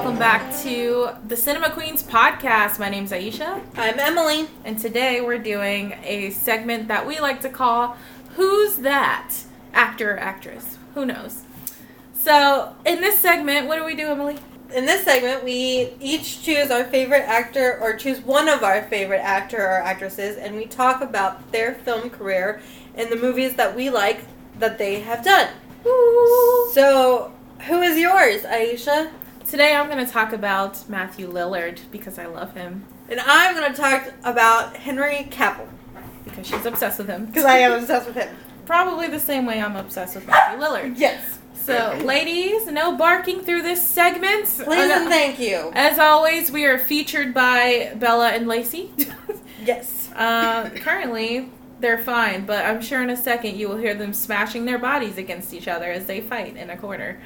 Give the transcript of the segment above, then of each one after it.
welcome back to the Cinema Queens podcast. My name's Aisha, I'm Emily. and today we're doing a segment that we like to call Who's That? Actor or Actress. Who knows? So, in this segment, what do we do, Emily? In this segment, we each choose our favorite actor or choose one of our favorite actor or actresses, and we talk about their film career and the movies that we like that they have done. So, who is yours, Aisha? Today I'm going to talk about Matthew Lillard because I love him, And I'm going to talk about Henry Cavill because she's obsessed with him. because I am obsessed with him. Probably the same way I'm obsessed with Matthew Lillard. Yes. So, ladies, no barking through this segment. Please and thank you. As always, we are featured by Bella and Lacey. Yes. uh, currently, they're fine, but I'm sure in a second you will hear them smashing their bodies against each other as they fight in a corner.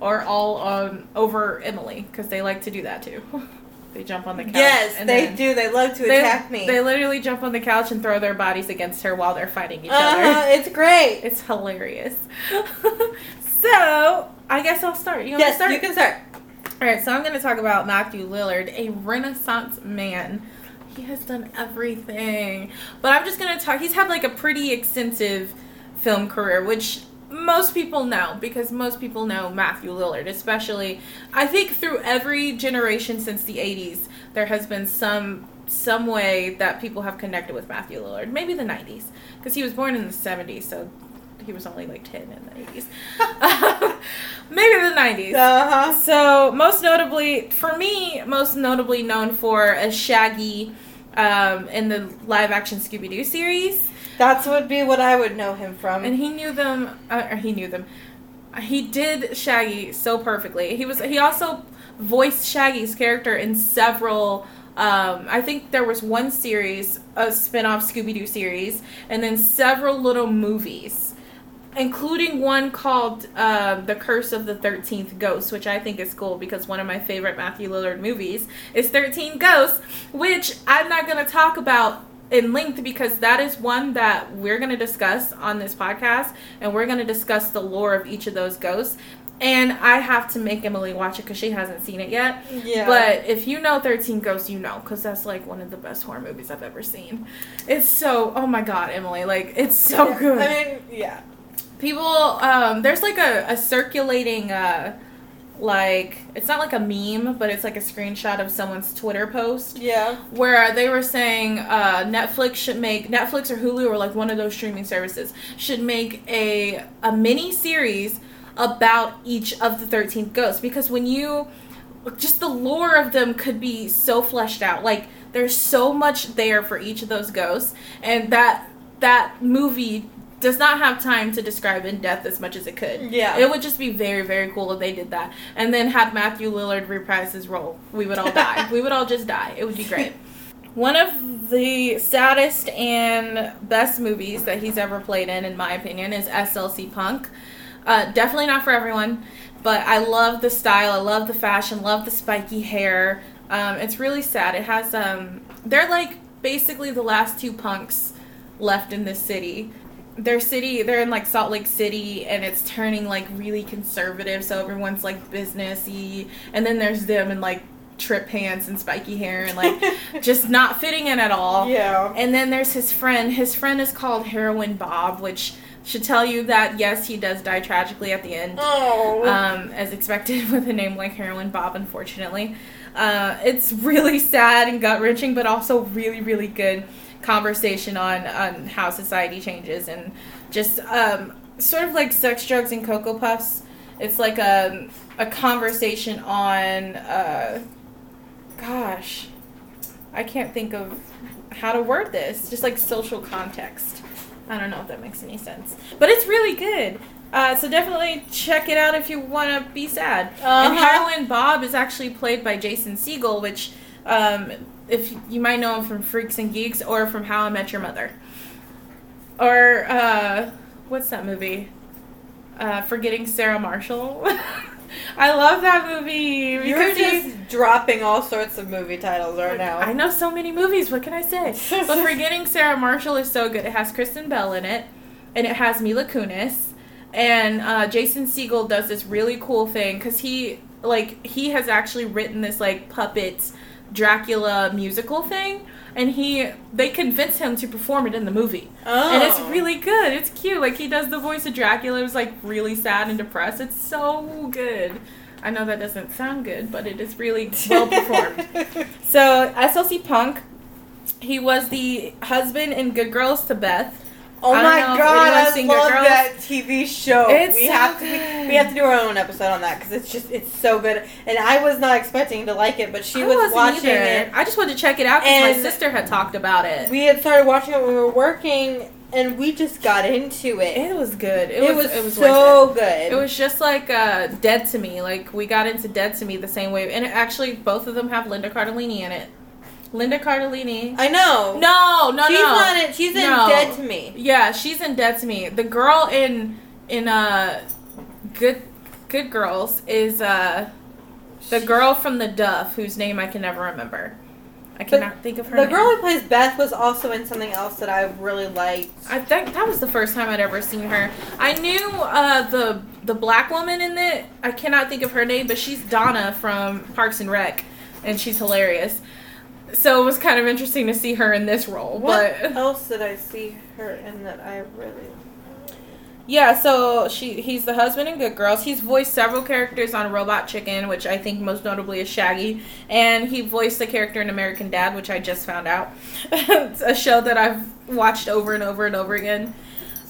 Or all um, over Emily, because they like to do that too. they jump on the couch. Yes, they do. They love to They, attack me. they literally jump on the couch and throw their bodies against her while they're fighting each uh-huh, other. it's great. It's hilarious. so, I guess I'll start. You want yes, to start? you can start. All right, so I'm going to talk about Matthew Lillard, a Renaissance man. He has done everything, but I'm just going to talk. He's had like a pretty extensive film career, which most people know because most people know Matthew Lillard, especially. I think through every generation since the 80s, there has been some some way that people have connected with Matthew Lillard. Maybe the 90s, because he was born in the 70s, so he was only like 10 in the 80s. Maybe the 90s. Uh huh. So, most notably, for me, most notably known for as Shaggy um, in the live action Scooby Doo series. That's would be what I would know him from. And he knew them, uh, he knew them. He did Shaggy so perfectly. He was. He also voiced Shaggy's character in several. Um, I think there was one series, a spin-off Scooby Doo series, and then several little movies, including one called uh, "The Curse of the Thirteenth Ghost," which I think is cool because one of my favorite Matthew Lillard movies is Thirteen Ghosts, which I'm not going to talk about in length because that is one that we're going to discuss on this podcast and we're going to discuss the lore of each of those ghosts and i have to make emily watch it because she hasn't seen it yet yeah. but if you know 13 ghosts you know because that's like one of the best horror movies i've ever seen it's so oh my god emily like it's so Yeah, good I mean, yeah. people um there's like a, a circulating uh like it's not like a meme but it's like a screenshot of someone's twitter post. Yeah. where they were saying uh, Netflix should make Netflix or Hulu or like one of those streaming services should make a a mini series about each of the thirteenth ghosts. Because when you just the lore of them could be so fleshed out. Like there's so much there for each of those ghosts. And that that movie does not have time to describe in depth as much as it could. Yeah. it would just be very very cool if they did that. And then have matthew lillard reprise his role we would all die. We would all just die. It would be great. One of the saddest and best movies that he's ever played in in my opinion is slc punk. Uh, definitely not for everyone but i love the style i love the fashion love the spiky hair. Um, it's really sad. It has um, they're like basically the last two punks left in this city their city they're in like salt lake city and it's turning like really conservative so everyone's like businessy and then there's them in like trip pants and spiky hair and like just not fitting in at all Yeah. and then there's his friend his friend is called heroin bob which should tell you that yes he does die tragically at the end Oh. um, as expected with a name like Heroin Bob, unfortunately. Uh, it's really sad and gut wrenching, but also really, really good conversation on, on how society changes and just um, sort of like sex, drugs, and Cocoa Puffs. It's like a, a conversation on, uh, gosh, I can't think of how to word this. Just like social context. I don't know if that makes any sense. But it's really good. Uh, so definitely check it out if you want to be sad. And Uh-huh. Heroin Bob is actually played by Jason Segel, which um, if you might know him from Freaks and Geeks or from How I Met Your Mother. Or uh, what's that movie? Uh, Forgetting Sarah Marshall. I love that movie You're just he, dropping all sorts of movie titles right now. I know so many movies. What can I say? but Forgetting Sarah Marshall is so good. It has Kristen Bell in it, and it has Mila Kunis, and uh, Jason Segel does this really cool thing because he like he has actually written this like puppet Dracula musical thing, and he they convince him to perform it in the movie, Oh. and it's oh. really good. It's cute. Like he does the voice of Dracula. It's like really sad and depressed. It's so good. I know that doesn't sound good, but it is really well performed. So SLC Punk, he was the husband in Good Girls to Beth. Oh my god, I love Girls. that TV show. It's we so have to we, we have to do our own episode on that because it's just it's so good. And I was not expecting to like it, but she I was watching either. it. I just wanted to check it out because my sister had talked about it. We had started watching it when we were working, and we just got into it. It was good. It, It, was, was, it was so it. good. It was just like uh, Dead to Me. Like we got into Dead to Me the same way, and it actually both of them have Linda Cardellini in it. Linda Cardellini. I know. No, no, she's no. not in. She's in No. Dead to Me. Yeah, she's in Dead to Me. The girl in in uh Good Good Girls is uh the girl from the Duff whose name I can never remember. I cannot think of her. The name. girl who plays Beth was also in something else that I really liked. I think that was the first time I'd ever seen her. I knew uh, the the black woman in it. I cannot think of her name, but she's Donna from Parks and Rec, and she's hilarious. So it was kind of interesting to see her in this role. What But else did I see her in that I really? yeah, so she he's the husband in Good Girls. He's voiced several characters on Robot Chicken, which I think most notably is Shaggy, and he voiced the character in American Dad, which I just found out. it's a show that I've watched over and over and over again.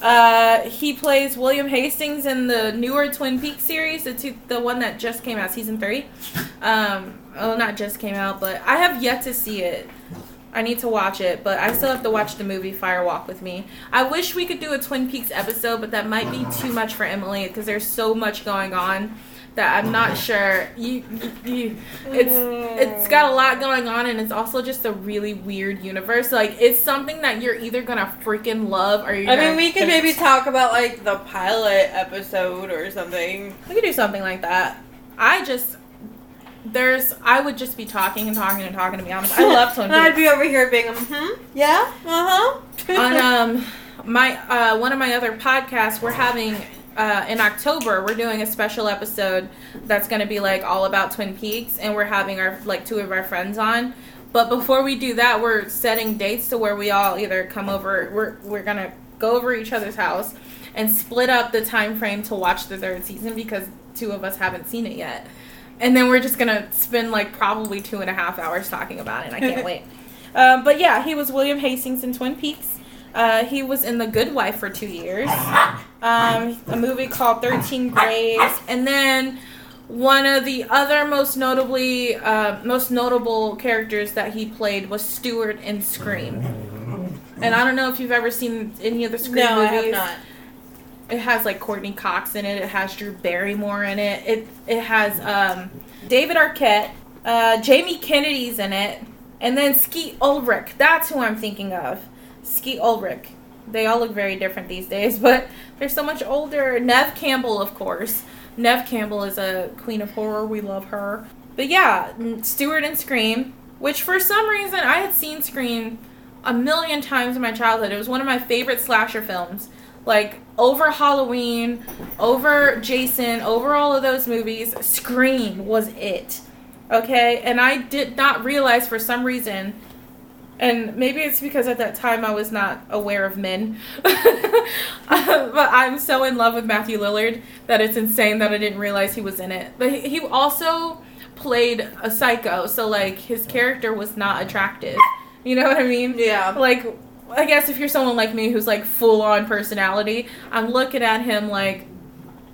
Uh, he plays William Hastings in the newer Twin Peaks series, the two, the one that just came out, season three. Um, oh, not just came out, but I have yet to see it. I need to watch it, but I still have to watch the movie Fire Walk with Me. I wish we could do a Twin Peaks episode, but that might be too much for Emily because there's so much going on that I'm not sure. You, you, you it's it's got a lot going on and it's also just a really weird universe. Like it's something that you're either gonna freaking love or you're I mean, we could hate. maybe talk about like the pilot episode or something. We could do something like that. I just there's I would just be talking and talking and talking to be honest. I love Twin And I'd be over here being, hmm, yeah, uh huh. On um my uh one of my other podcasts, we're having uh, in October, we're doing a special episode that's going to be like all about Twin Peaks, and we're having our like two of our friends on. But before we do that, we're setting dates to where we all either come over. We're we're gonna go over each other's house and split up the time frame to watch the third season because two of us haven't seen it yet. And then we're just gonna spend like probably two and a half hours talking about it. and I can't wait. Um, but yeah, he was William Hastings in Twin Peaks. Uh, he was in The Good Wife for two years. Um, a movie called Thirteen Graves, and then one of the other most notably uh, most notable characters that he played was Stewart in Scream. And I don't know if you've ever seen any of the Scream No, I movies. have not. It has like Courteney Cox in it. It has Drew Barrymore in it. It it has um, David Arquette, uh, Jamie Kennedy's in it, and then Skeet Ulrich. That's who I'm thinking of. Skeet Ulrich. They all look very different these days, but they're so much older. Neve Campbell, of course. Neve Campbell is a queen of horror. We love her. But yeah, Stewart and Scream, which for some reason I had seen Scream a million times in my childhood. It was one of my favorite slasher films. Like over Halloween, over Jason, over all of those movies, Scream was it. Okay? And I did not realize for some reason and maybe it's because at that time I was not aware of men. but I'm so in love with Matthew Lillard that it's insane that I didn't realize he was in it. But he he also played a psycho, so like his character was not attractive. You know what I mean? Yeah. Like I guess if you're someone like me who's like full on personality, I'm looking at him like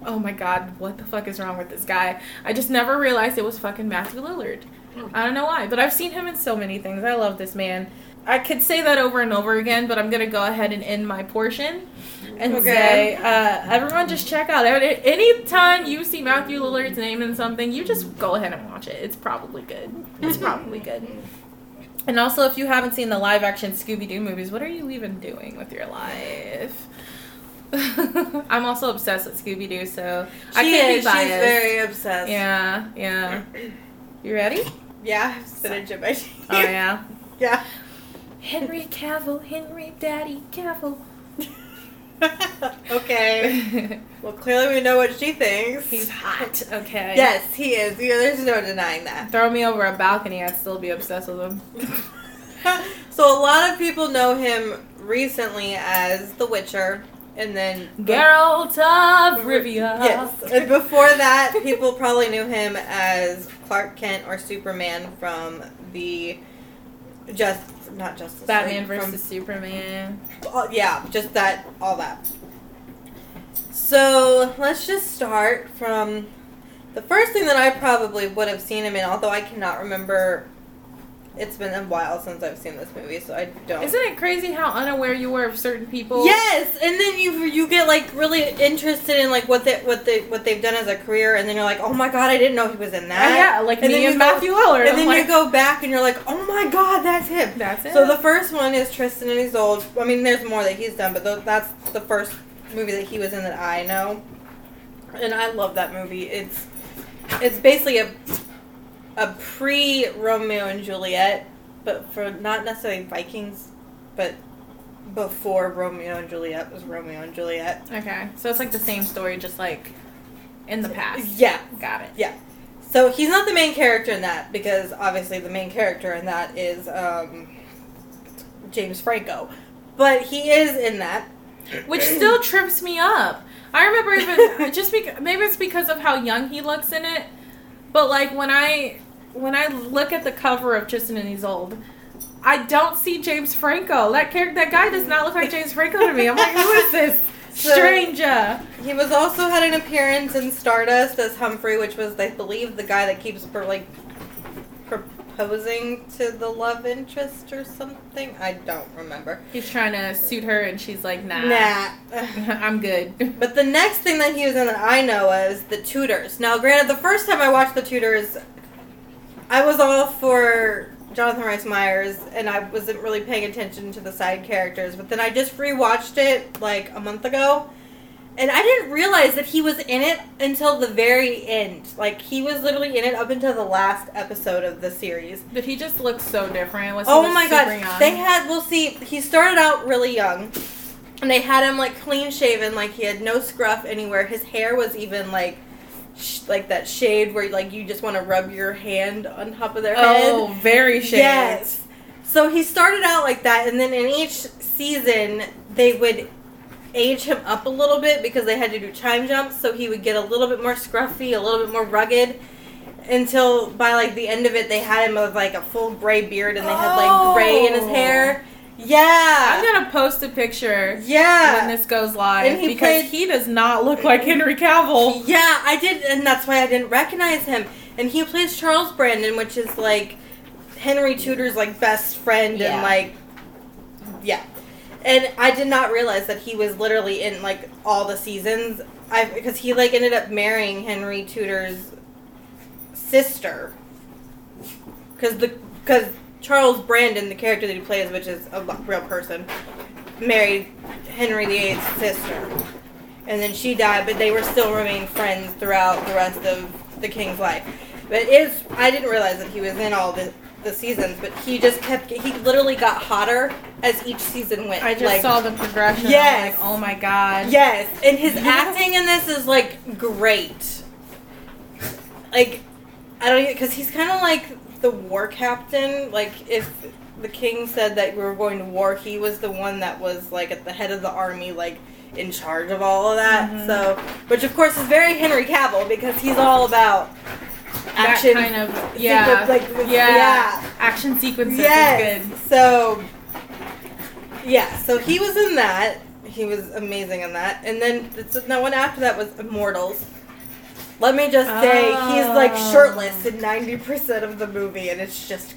oh my god, what the fuck is wrong with this guy? I just never realized it was fucking Matthew Lillard. I don't know why, but I've seen him in so many things. I love this man. I could say that over and over again, but I'm gonna go ahead and end my portion and Okay. say, uh, everyone just check out. Any anytime you see Matthew Lillard's name in something, you just go ahead and watch it. It's probably good. It's probably good. And also, if you haven't seen the live action Scooby Doo movies, what are you even doing with your life? I'm also obsessed with Scooby Doo, so I can't is. be She's very obsessed. yeah, yeah. You ready? Yeah. Spinach in my teeth. Oh yeah. Yeah. Henry Cavill, Henry Daddy Cavill. okay. Well, clearly we know what she thinks. He's hot. Okay. Yes, he is. Yeah, there's no denying that. Throw me over a balcony, I'd still be obsessed with him. so a lot of people know him recently as The Witcher, and then Geralt of Rivia. Yes, and before that, people probably knew him as Clark Kent or Superman from the just not Justice Batman League, versus Superman. From, yeah, just that, all that. So let's just start from the first thing that I probably would have seen him in, although I cannot remember it's been a while since I've seen this movie, so I don't. Isn't it crazy how unaware you were of certain people? Yes, and then you you get like really interested in like what they what they what they've done as a career, and then you're like, oh my god, I didn't know he was in that. Oh, yeah, like and me then and Matthew Lillard. And then like, you go back and you're like, oh my god, that's him. That's it. So the first one is Tristan and Isolde. I mean, there's more that he's done, but th- that's the first movie that he was in that I know, and I love that movie. It's it's basically a a pre Romeo and Juliet, but for not necessarily Vikings, but before Romeo and Juliet was Romeo and Juliet. Okay, so it's like the same story, just like in the past. Yeah. Got it. Yeah. So he's not the main character in that because obviously the main character in that is um, James Franco, but he is in that. Which still trips me up. I remember even just maybe it's because of how young he looks in it, but like when I when I look at the cover of Tristan and Isolde, I don't see James Franco. That character, that guy does not look like James Franco to me. I'm like, who is this So- stranger? He was also had an appearance in Stardust as Humphrey, which was I believe the guy that keeps per, like proposing to the love interest or something. I don't remember. He's trying to suit her, and she's like, nah, Nah. I'm good. But the next thing that he was in that I know is The Tudors. Now, granted, the first time I watched The Tudors, I was all for Jonathan Rhys Meyers, and I wasn't really paying attention to the side characters. But then I just rewatched it like a month ago, and I didn't realize that he was in it until the very end. Like he was literally in it up until the last episode of the series. But he just looks so different. Was Oh my god, young. they had. Well, see, he started out really young, and they had him like clean shaven, like he had no scruff anywhere. His hair was even like, sh- like that shade where like you just want to rub your hand on top of their head. Oh, very shady. Yes. So he started out like that, and then in each season they would age him up a little bit because they had to do time jumps, so he would get a little bit more scruffy, a little bit more rugged. Until by like the end of it, they had him with like a full gray beard, and they had like gray in his Oh. hair. Yeah, I'm gonna post a picture yeah. when this goes live he because played- he does not look like Henry Cavill. Yeah, I did, and that's why I didn't recognize him. And he plays Charles Brandon, which is like Henry Tudor's like best friend, Yeah. and like, yeah. And I did not realize that he was literally in like all the seasons. I because he like ended up marrying Henry Tudor's sister. Because the because Charles Brandon, the character that he plays, which is a real person, married Henry VIII's sister and then she died, but they were still remain friends throughout the rest of the king's life. But it's I didn't realize that he was in all the the seasons, but he just kept he literally got hotter as each season went. I just like, saw the progression. Yes. Yes. Like, oh my god. Yes, and his acting in this is like great. Like I don't because he's kind of like the war captain. Like if the king said that we were going to war, he was the one that was like at the head of the army, like in charge of all of that. Mhm. So, which of course is very Henry Cavill because he's all about That action. kind of yeah, sequence, like, yeah, yeah. action sequences Yes. So, yeah. So he was in that. He was amazing in that. And then no one after that was Immortals. Let me just say he's like Oh. shirtless in ninety percent of the movie, and it's just,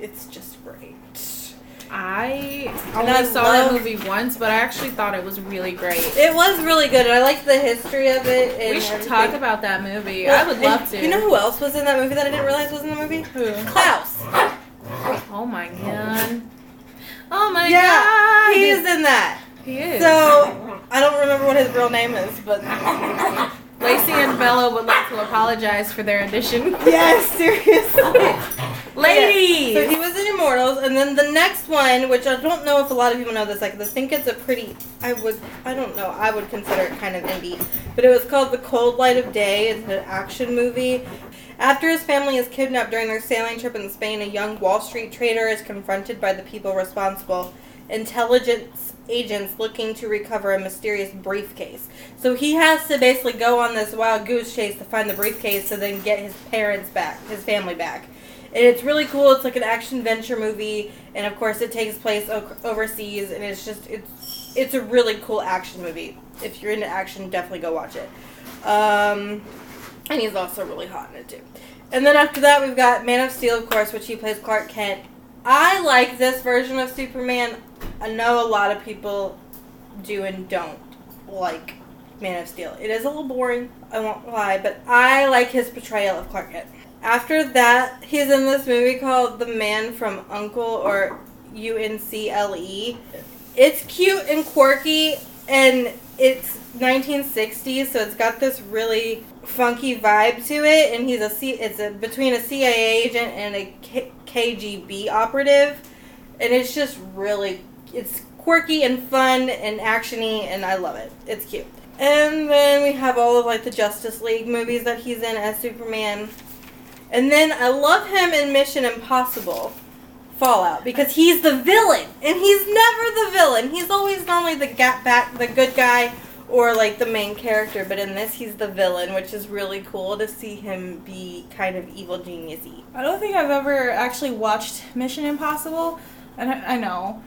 it's just great. I only I saw that movie once, but I actually thought it was really great. It was really good, and I liked the history of it. And we should everything. talk about that movie. Well, I would love to. You know who else was in that movie that I didn't realize was in the movie? who? Klaus. Oh my god. Oh my yeah, god. he is in that. He is. So I don't remember what his real name is, but Lacey and Bella would like to apologize for their addition. yes, seriously. Ladies! So he was in Immortals, and then the next one, which I don't know if a lot of people know this, like I think it's a pretty, I would, I don't know, I would consider it kind of indie, but it was called The Cold Light of Day. It's an action movie. After his family is kidnapped during their sailing trip in Spain, a young Wall Street trader is confronted by the people responsible, intelligence agents looking to recover a mysterious briefcase. So he has to basically go on this wild goose chase to find the briefcase to then get his parents back, his family back. And it's really cool. It's like an action venture movie, and of course, it takes place o- overseas, and it's just it's it's a really cool action movie. If you're into action, definitely go watch it. Um, and he's also really hot in it too. And then after that, we've got Man of Steel, of course, which he plays Clark Kent. I like this version of Superman. I know a lot of people do and don't like Man of Steel. It is a little boring, I won't lie, but I like his portrayal of Clark Kent. After that, he's in this movie called The Man from Uncle or U N C L E. It's cute and quirky, and it's 1960s, so it's got this really funky vibe to it. And he's a C, it's a between a CIA agent and a K, KGB operative, and it's just really it's quirky and fun and actiony, and I love it. It's cute. And then we have all of like the Justice League movies that he's in as Superman. And then I love him in Mission Impossible Fallout because he's the villain and he's never the villain. He's always normally the gap back the good guy or like the main character, but in this he's the villain, which is really cool to see him be kind of evil geniusy. I don't think I've ever actually watched Mission Impossible, and I, I know.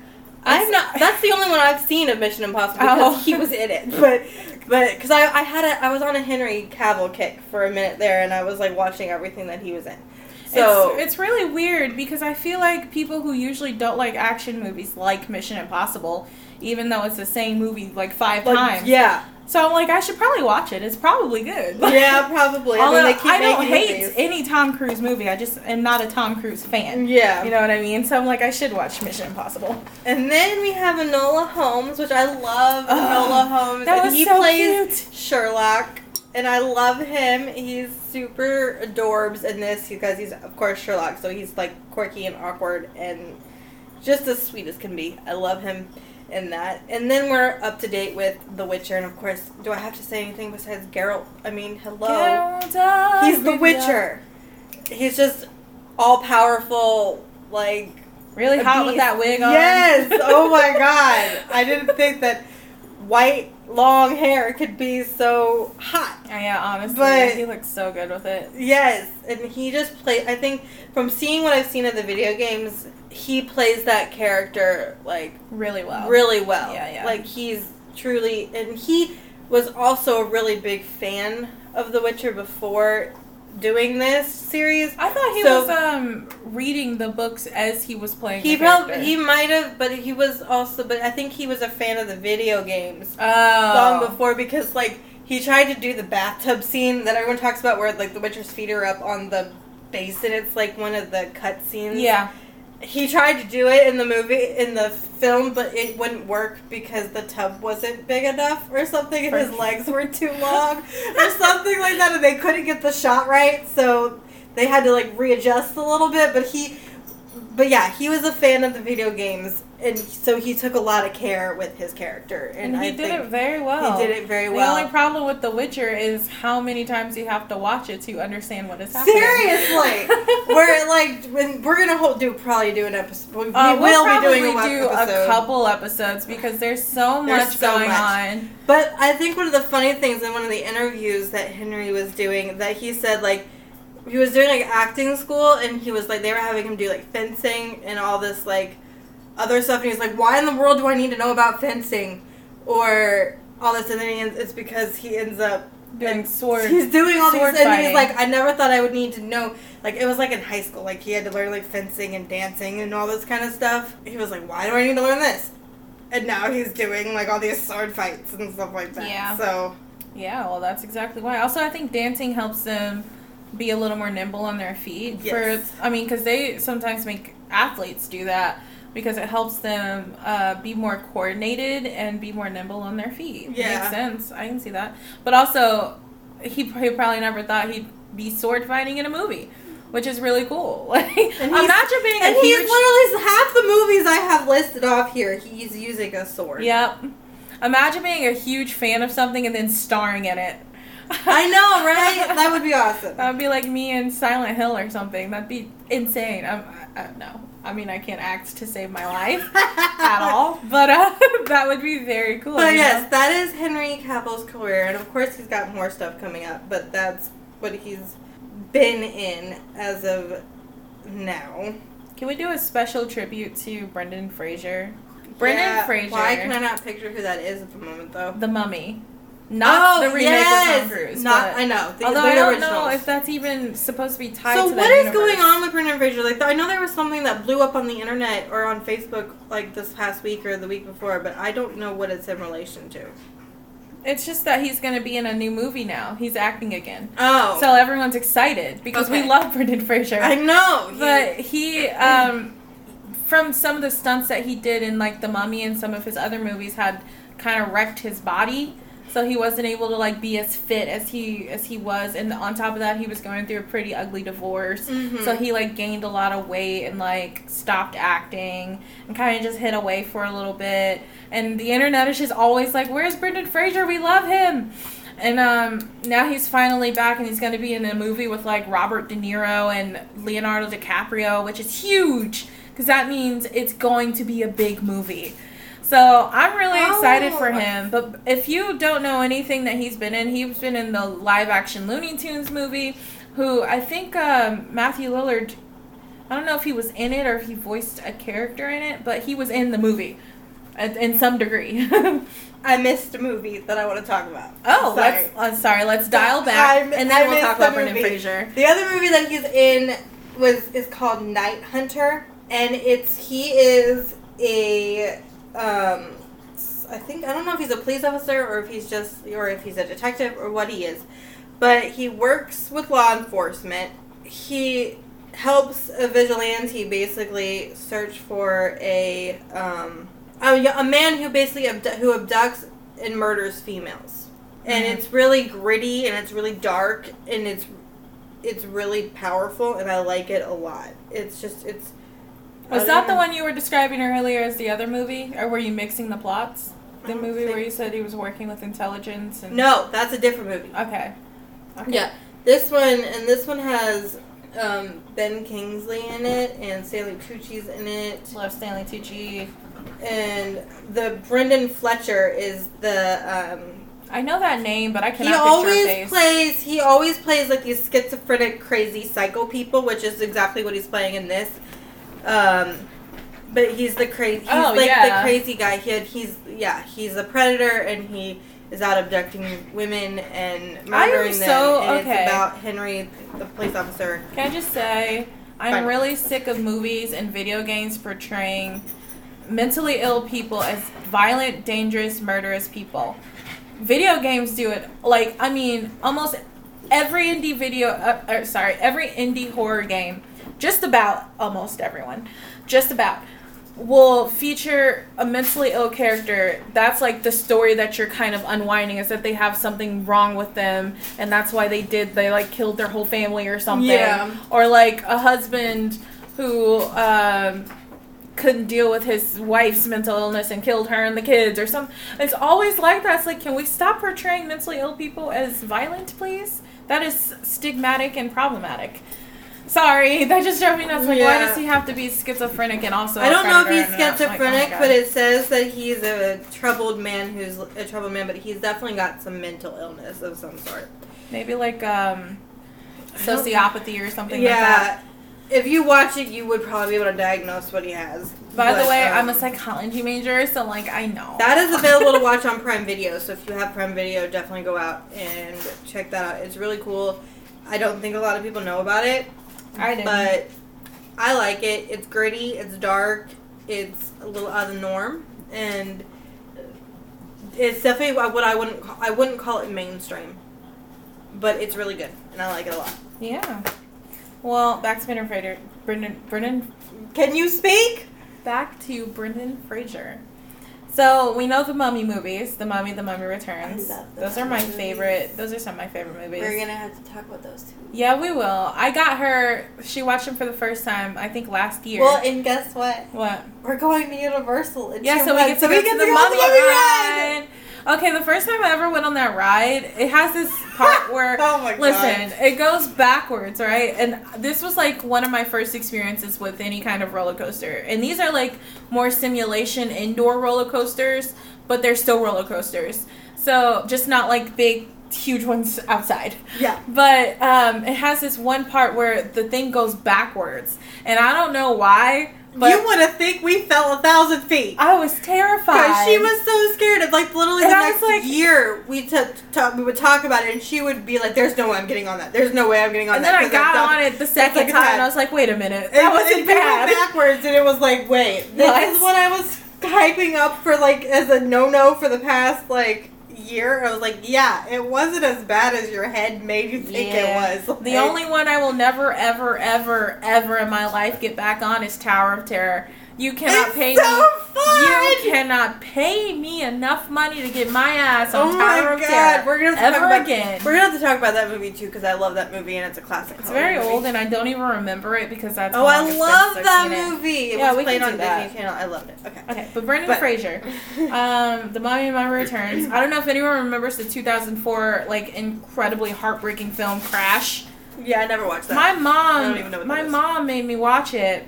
I'm It's- not. That's the only one I've seen of Mission Impossible because Oh. he was in it. But but because I I had a I was on a Henry Cavill kick for a minute there, and I was like watching everything that he was in. So it's, it's really weird because I feel like people who usually don't like action movies like Mission Impossible, even though it's the same movie like five like, times. yeah, So I'm like, I should probably watch it. It's probably good. yeah, probably. I mean, they keep I don't hate movies. any Tom Cruise movie. I just am not a Tom Cruise fan. Yeah, You know what I mean? So I'm like, I should watch Mission Impossible. and then we have Enola Holmes, which I love. Oh, Enola Holmes, That was and he so plays cute. Sherlock, and I love him. He's super adorbs in this because he's, of course, Sherlock. So he's like quirky and awkward and just as sweet as can be. I love him in that. And then we're up to date with The Witcher, and of course, do I have to say anything besides Geralt? I mean, hello. Geralt He's the. Witcher. He's just all powerful, like Really hot with that wig on. Yes. Oh my god. I didn't think that white long hair could be so hot. Oh, yeah, honestly, But- he looks so good with it. Yes, and he just plays. I think from seeing what I've seen of the video games, he plays that character like Really well. really well. Yeah, yeah. Like he's truly, and he was also a really big fan of The Witcher before doing this series. I thought he So- was um reading the books as he was playing. He probably he might have, but he was also, but I think he was a fan of the video games oh. long before because like he tried to do the bathtub scene that everyone talks about where like the Witcher's feet are up on the basin. It's like one of the cut scenes. Yeah. He tried to do it in the movie in the film, but it wouldn't work because the tub wasn't big enough or something, and his legs were too long or something like that, and they couldn't get the shot right, so they had to like readjust a little bit. But he, but yeah, he was a fan of the video games, and so he took a lot of care with his character, and, And he I did think it very well. he did it very The well. The only problem with The Witcher is how many times you have to watch it to understand what is happening. Seriously, we're like when we're gonna hold, do probably do an episode. We, Uh, we we'll will be probably doing a, do episode. a couple episodes because there's so There's much so going much. on. But I think one of the funny things in one of the interviews that Henry was doing that he said like he was doing like acting school and he was like they were having him do like fencing and all this like other stuff and he's like why in the world do I need to know about fencing or all this and then he ends, it's because he ends up Doing sword. he's doing all these and fighting. he's like I never thought I would need to know like it was like in high school like he had to learn like fencing and dancing and all this kind of stuff he was like why do I need to learn this and now he's doing like all these sword fights and stuff like that Yeah. so Yeah, well, that's exactly why. Also, I think dancing helps them be a little more nimble on their feet. Yes. For I mean, because they sometimes make athletes do that because it helps them uh, be more coordinated and be more nimble on their feet. Yeah. Makes sense. I can see that. But also, he, he probably never thought he'd be sword fighting in a movie. which is really cool. Like imagine being And a he's huge literally half the movies I have listed off here. He's using a sword. Yep. Imagine being a huge fan of something and then starring in it. I know, right? That would be awesome. That would be like me in Silent Hill or something. That'd be insane. I'm, I, I, no, I mean I can't act to save my life at all, but uh, that would be very cool. But yes, know? that is Henry Cavill's career, and of course he's got more stuff coming up. But that's what he's been in as of now. Can we do a special tribute to Brendan Fraser? Brendan Yeah, Fraser, Why can I not picture who that is at the moment, though? The Mummy, not the remake with Tom Cruise. Oh, Not, but- I know. The, although the I don't originals. know if that's even supposed to be tied So to what is going on with Brendan Fraser? Like I know there was something that blew up on the internet or on Facebook like this past week or the week before, but I don't know what it's in relation to. It's just that he's going to be in a new movie now. He's acting again. Oh, So everyone's excited because we love Brendan Fraser. I know. But he, um, from some of the stunts that he did in like The Mummy and some of his other movies, had kind of wrecked his body, so he wasn't able to like be as fit as he as he was. And on top of that, he was going through a pretty ugly divorce, Mhm. so he like gained a lot of weight and like stopped acting and kind of just hid away for a little bit. And the internet is just always like, "Where's Brendan Fraser? We love him." And um, now he's finally back, and he's going to be in a movie with like Robert De Niro and Leonardo DiCaprio, which is huge because that means it's going to be a big movie. So I'm really excited for Oh. him. But if you don't know anything that he's been in, he's been in the live action Looney Tunes movie. Who I think um, Matthew Lillard. I don't know if he was in it or if he voiced a character in it, but he was in the movie, in some degree. I missed a movie that I want to talk about. Oh, Sorry. let's. Uh, sorry, let's dial back, I'm- and I then we'll talk about Brendan. Fraser. The other movie that he's in was is called Night Hunter, and it's he is a um, I think I don't know if he's a police officer or if he's just or if he's a detective or what he is, but he works with law enforcement. He helps a vigilante basically search for a um, a, a man who basically abdu- who abducts and murders females, and Mhm. it's really gritty and it's really dark and it's it's really powerful and I like it a lot. It's just it's. Was that the one you were describing earlier as the other movie, or were you mixing the plots? The movie where you said he was working with intelligence and No, that's a different movie. Okay. okay. Yeah, this one and this one has um, Ben Kingsley in it and Stanley Tucci's in it, Love Stanley Tucci. and the Brendan Fletcher is the. Um, I know that name, but I cannot he always face. plays. He always plays like these schizophrenic, crazy psycho people, which is exactly what he's playing in this. Um, but he's the crazy. He's Oh, like yeah. the crazy guy. He had, he's yeah. He's a predator, and he is out abducting women and murdering them. and okay. it's about Henry, the police officer. Can I just say, I'm Fine. really sick of movies and video games portraying mentally ill people as violent, dangerous, murderous people. Video games do it. Like, I mean, almost every indie video, uh, uh, sorry, every indie horror game, just about almost everyone, just about, will feature a mentally ill character. That's like the story that you're kind of unwinding is that they have something wrong with them, and that's why they did, they like killed their whole family or something. Yeah. or like a husband who um, couldn't deal with his wife's mental illness and killed her and the kids or some it's always like that. It's like can we stop portraying mentally ill people as violent please? That is stigmatic and problematic sorry that just drove me nuts like why does he have to be schizophrenic and also I don't know if he's not- like, oh schizophrenic, but it says that he's a troubled man who's a troubled man, but he's definitely got some mental illness of some sort. maybe like um sociopathy or something like that Yeah. If you watch it, you would probably be able to diagnose what he has. by the way um, i'm a psychology major so like i know That is available to watch on Prime Video. So if you have Prime Video, definitely go out and check that out. It's really cool. I don't think a lot of people know about it, i didn't but I like it. It's gritty. It's dark. It's a little out of the norm, and it's definitely what I wouldn't I wouldn't call it mainstream, but it's really good, and I like it a lot. Yeah. Well, back to Brendan Fraser. Brendan, Brendan, Can you speak? back to Brendan Fraser. So we know the Mummy movies, the Mummy, the Mummy Returns. The Those are my movies. favorite. Those are some of my favorite movies. We're gonna have to talk about those two. Yeah, we will. I got her. She watched them for the first time. I think last year. Well, and guess what? what? We're going to Universal. In Yeah, so we get to go to the go Mummy Mummy ride. Okay, the first time I ever went on that ride, it has this part where Oh my Listen, it goes backwards, right? And this was like one of my first experiences with any kind of roller coaster. And these are like more simulation indoor roller coasters, but they're still roller coasters. So just not like big, huge ones outside. Yeah. But um, it has this one part where the thing goes backwards. And I don't know why, but you want to think we fell a thousand feet. I was terrified. She was so scared of like literally And the I next like- year we t- talk, we would talk about it and she would be like, "There's no way I'm getting on that. There's no way I'm getting on that. And that." then I got on it the second time, and I was like, "Wait a minute, And- that wasn't and bad." backwards, and it was like, wait, this What? is what I was hyping up for, like, as a no-no for the past like year. I was like, yeah, it wasn't as bad as your head made you think Yeah. it was. The only one I will never, ever, ever, ever in my life get back on is Tower of Terror. You cannot it's pay so me. fun. You cannot pay me enough money to get my ass on Oh Tower my of god, Terror we're gonna have to ever talk about, again. We're gonna have to talk about that movie too because I love that movie and it's a classic. It's very movie. old, and I don't even remember it because that's. Oh, I love that I've it. movie. It Yeah, was we played can on do Disney that. Channel. I loved it. Okay. Okay, but Brendan But- Fraser, um, The Mummy and Mummy Returns. I don't know if anyone remembers the 2004 like incredibly heartbreaking film Crash. Yeah, I never watched that. My mom, even know what my mom made me watch it.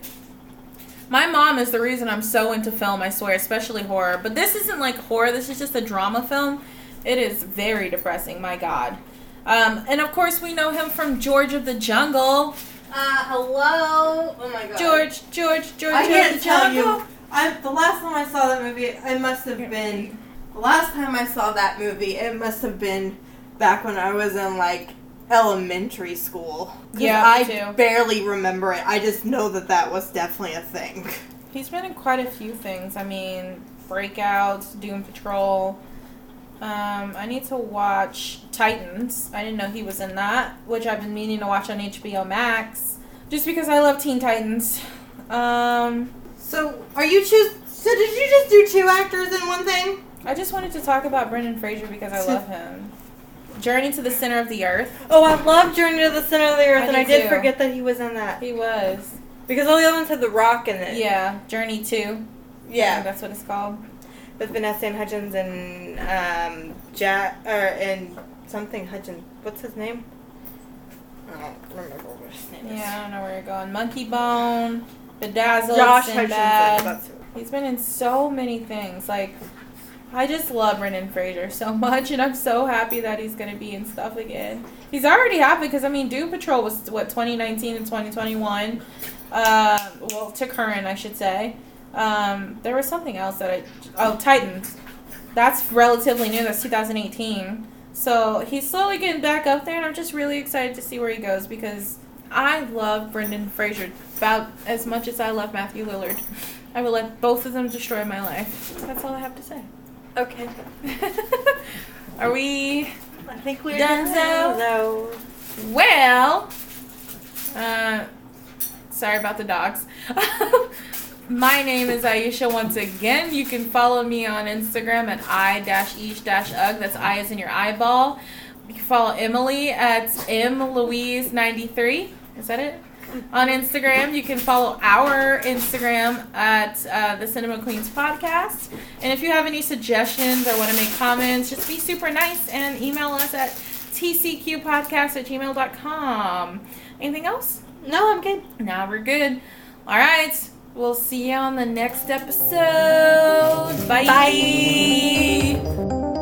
My mom is the reason I'm so into film. I swear, especially horror. But this isn't like horror. This is just a drama film. It is very depressing. My God. Um, and of course, we know him from George of the Jungle. uh, hello. Oh my god. George, George, George of the Jungle. I of can't the tell Jungle. you. I the last time I saw that movie, it must have been the last time I saw that movie. It must have been back when I was in like elementary school. Yeah, I too. barely remember it. I just know that that was definitely a thing. He's been in quite a few things. I mean, Breakouts, Doom Patrol. Um, I need to watch Titans. I didn't know he was in that, which I've been meaning to watch on HBO Max, just because I love Teen Titans. Um, So, are you choose? So, did you just do two actors in one thing? I just wanted to talk about Brendan Fraser because I love him. Journey to the Center of the Earth. Oh, I love Journey to the Center of the Earth, I and I did too. forget that he was in that He was. because all the other ones had The Rock in it. Yeah, Journey 2. Yeah. that's what it's called. with Vanessa and Hudgens and um Jack or and something Hudgens. What's his name? I don't remember what his name is. Yeah, I don't know where you're going. Monkeybone, Bedazzled, Josh Sinbad. Hutcherson. He's been in so many things. Like, I just love Brendan Fraser so much, and I'm so happy that he's gonna be in stuff again. He's already happy because I mean, Doom Patrol was what 2019 and 2021. Uh, well, to current, I should say. Um, there was something else that I oh Titans. That's relatively new. That's 2018. So he's slowly getting back up there, and I'm just really excited to see where he goes because I love Brendan Fraser about as much as I love Matthew Lillard. I will let both of them destroy my life. That's all I have to say. Okay. Are we I think we're Dunzo? No. well? Uh, sorry about the dogs. My name is Aisha once again. You can follow me on Instagram at i-each-ugg. That's I as in your eyeball. You can follow Emily at mlouise93. Is that it? On Instagram, you can follow our Instagram at uh, the Cinema Queens Podcast. And if you have any suggestions or want to make comments, just be super nice and email us at tcqpodcast at gmail.com. Anything else? No, I'm good. Now we're good. All right. We'll see you on the next episode. Bye. Bye.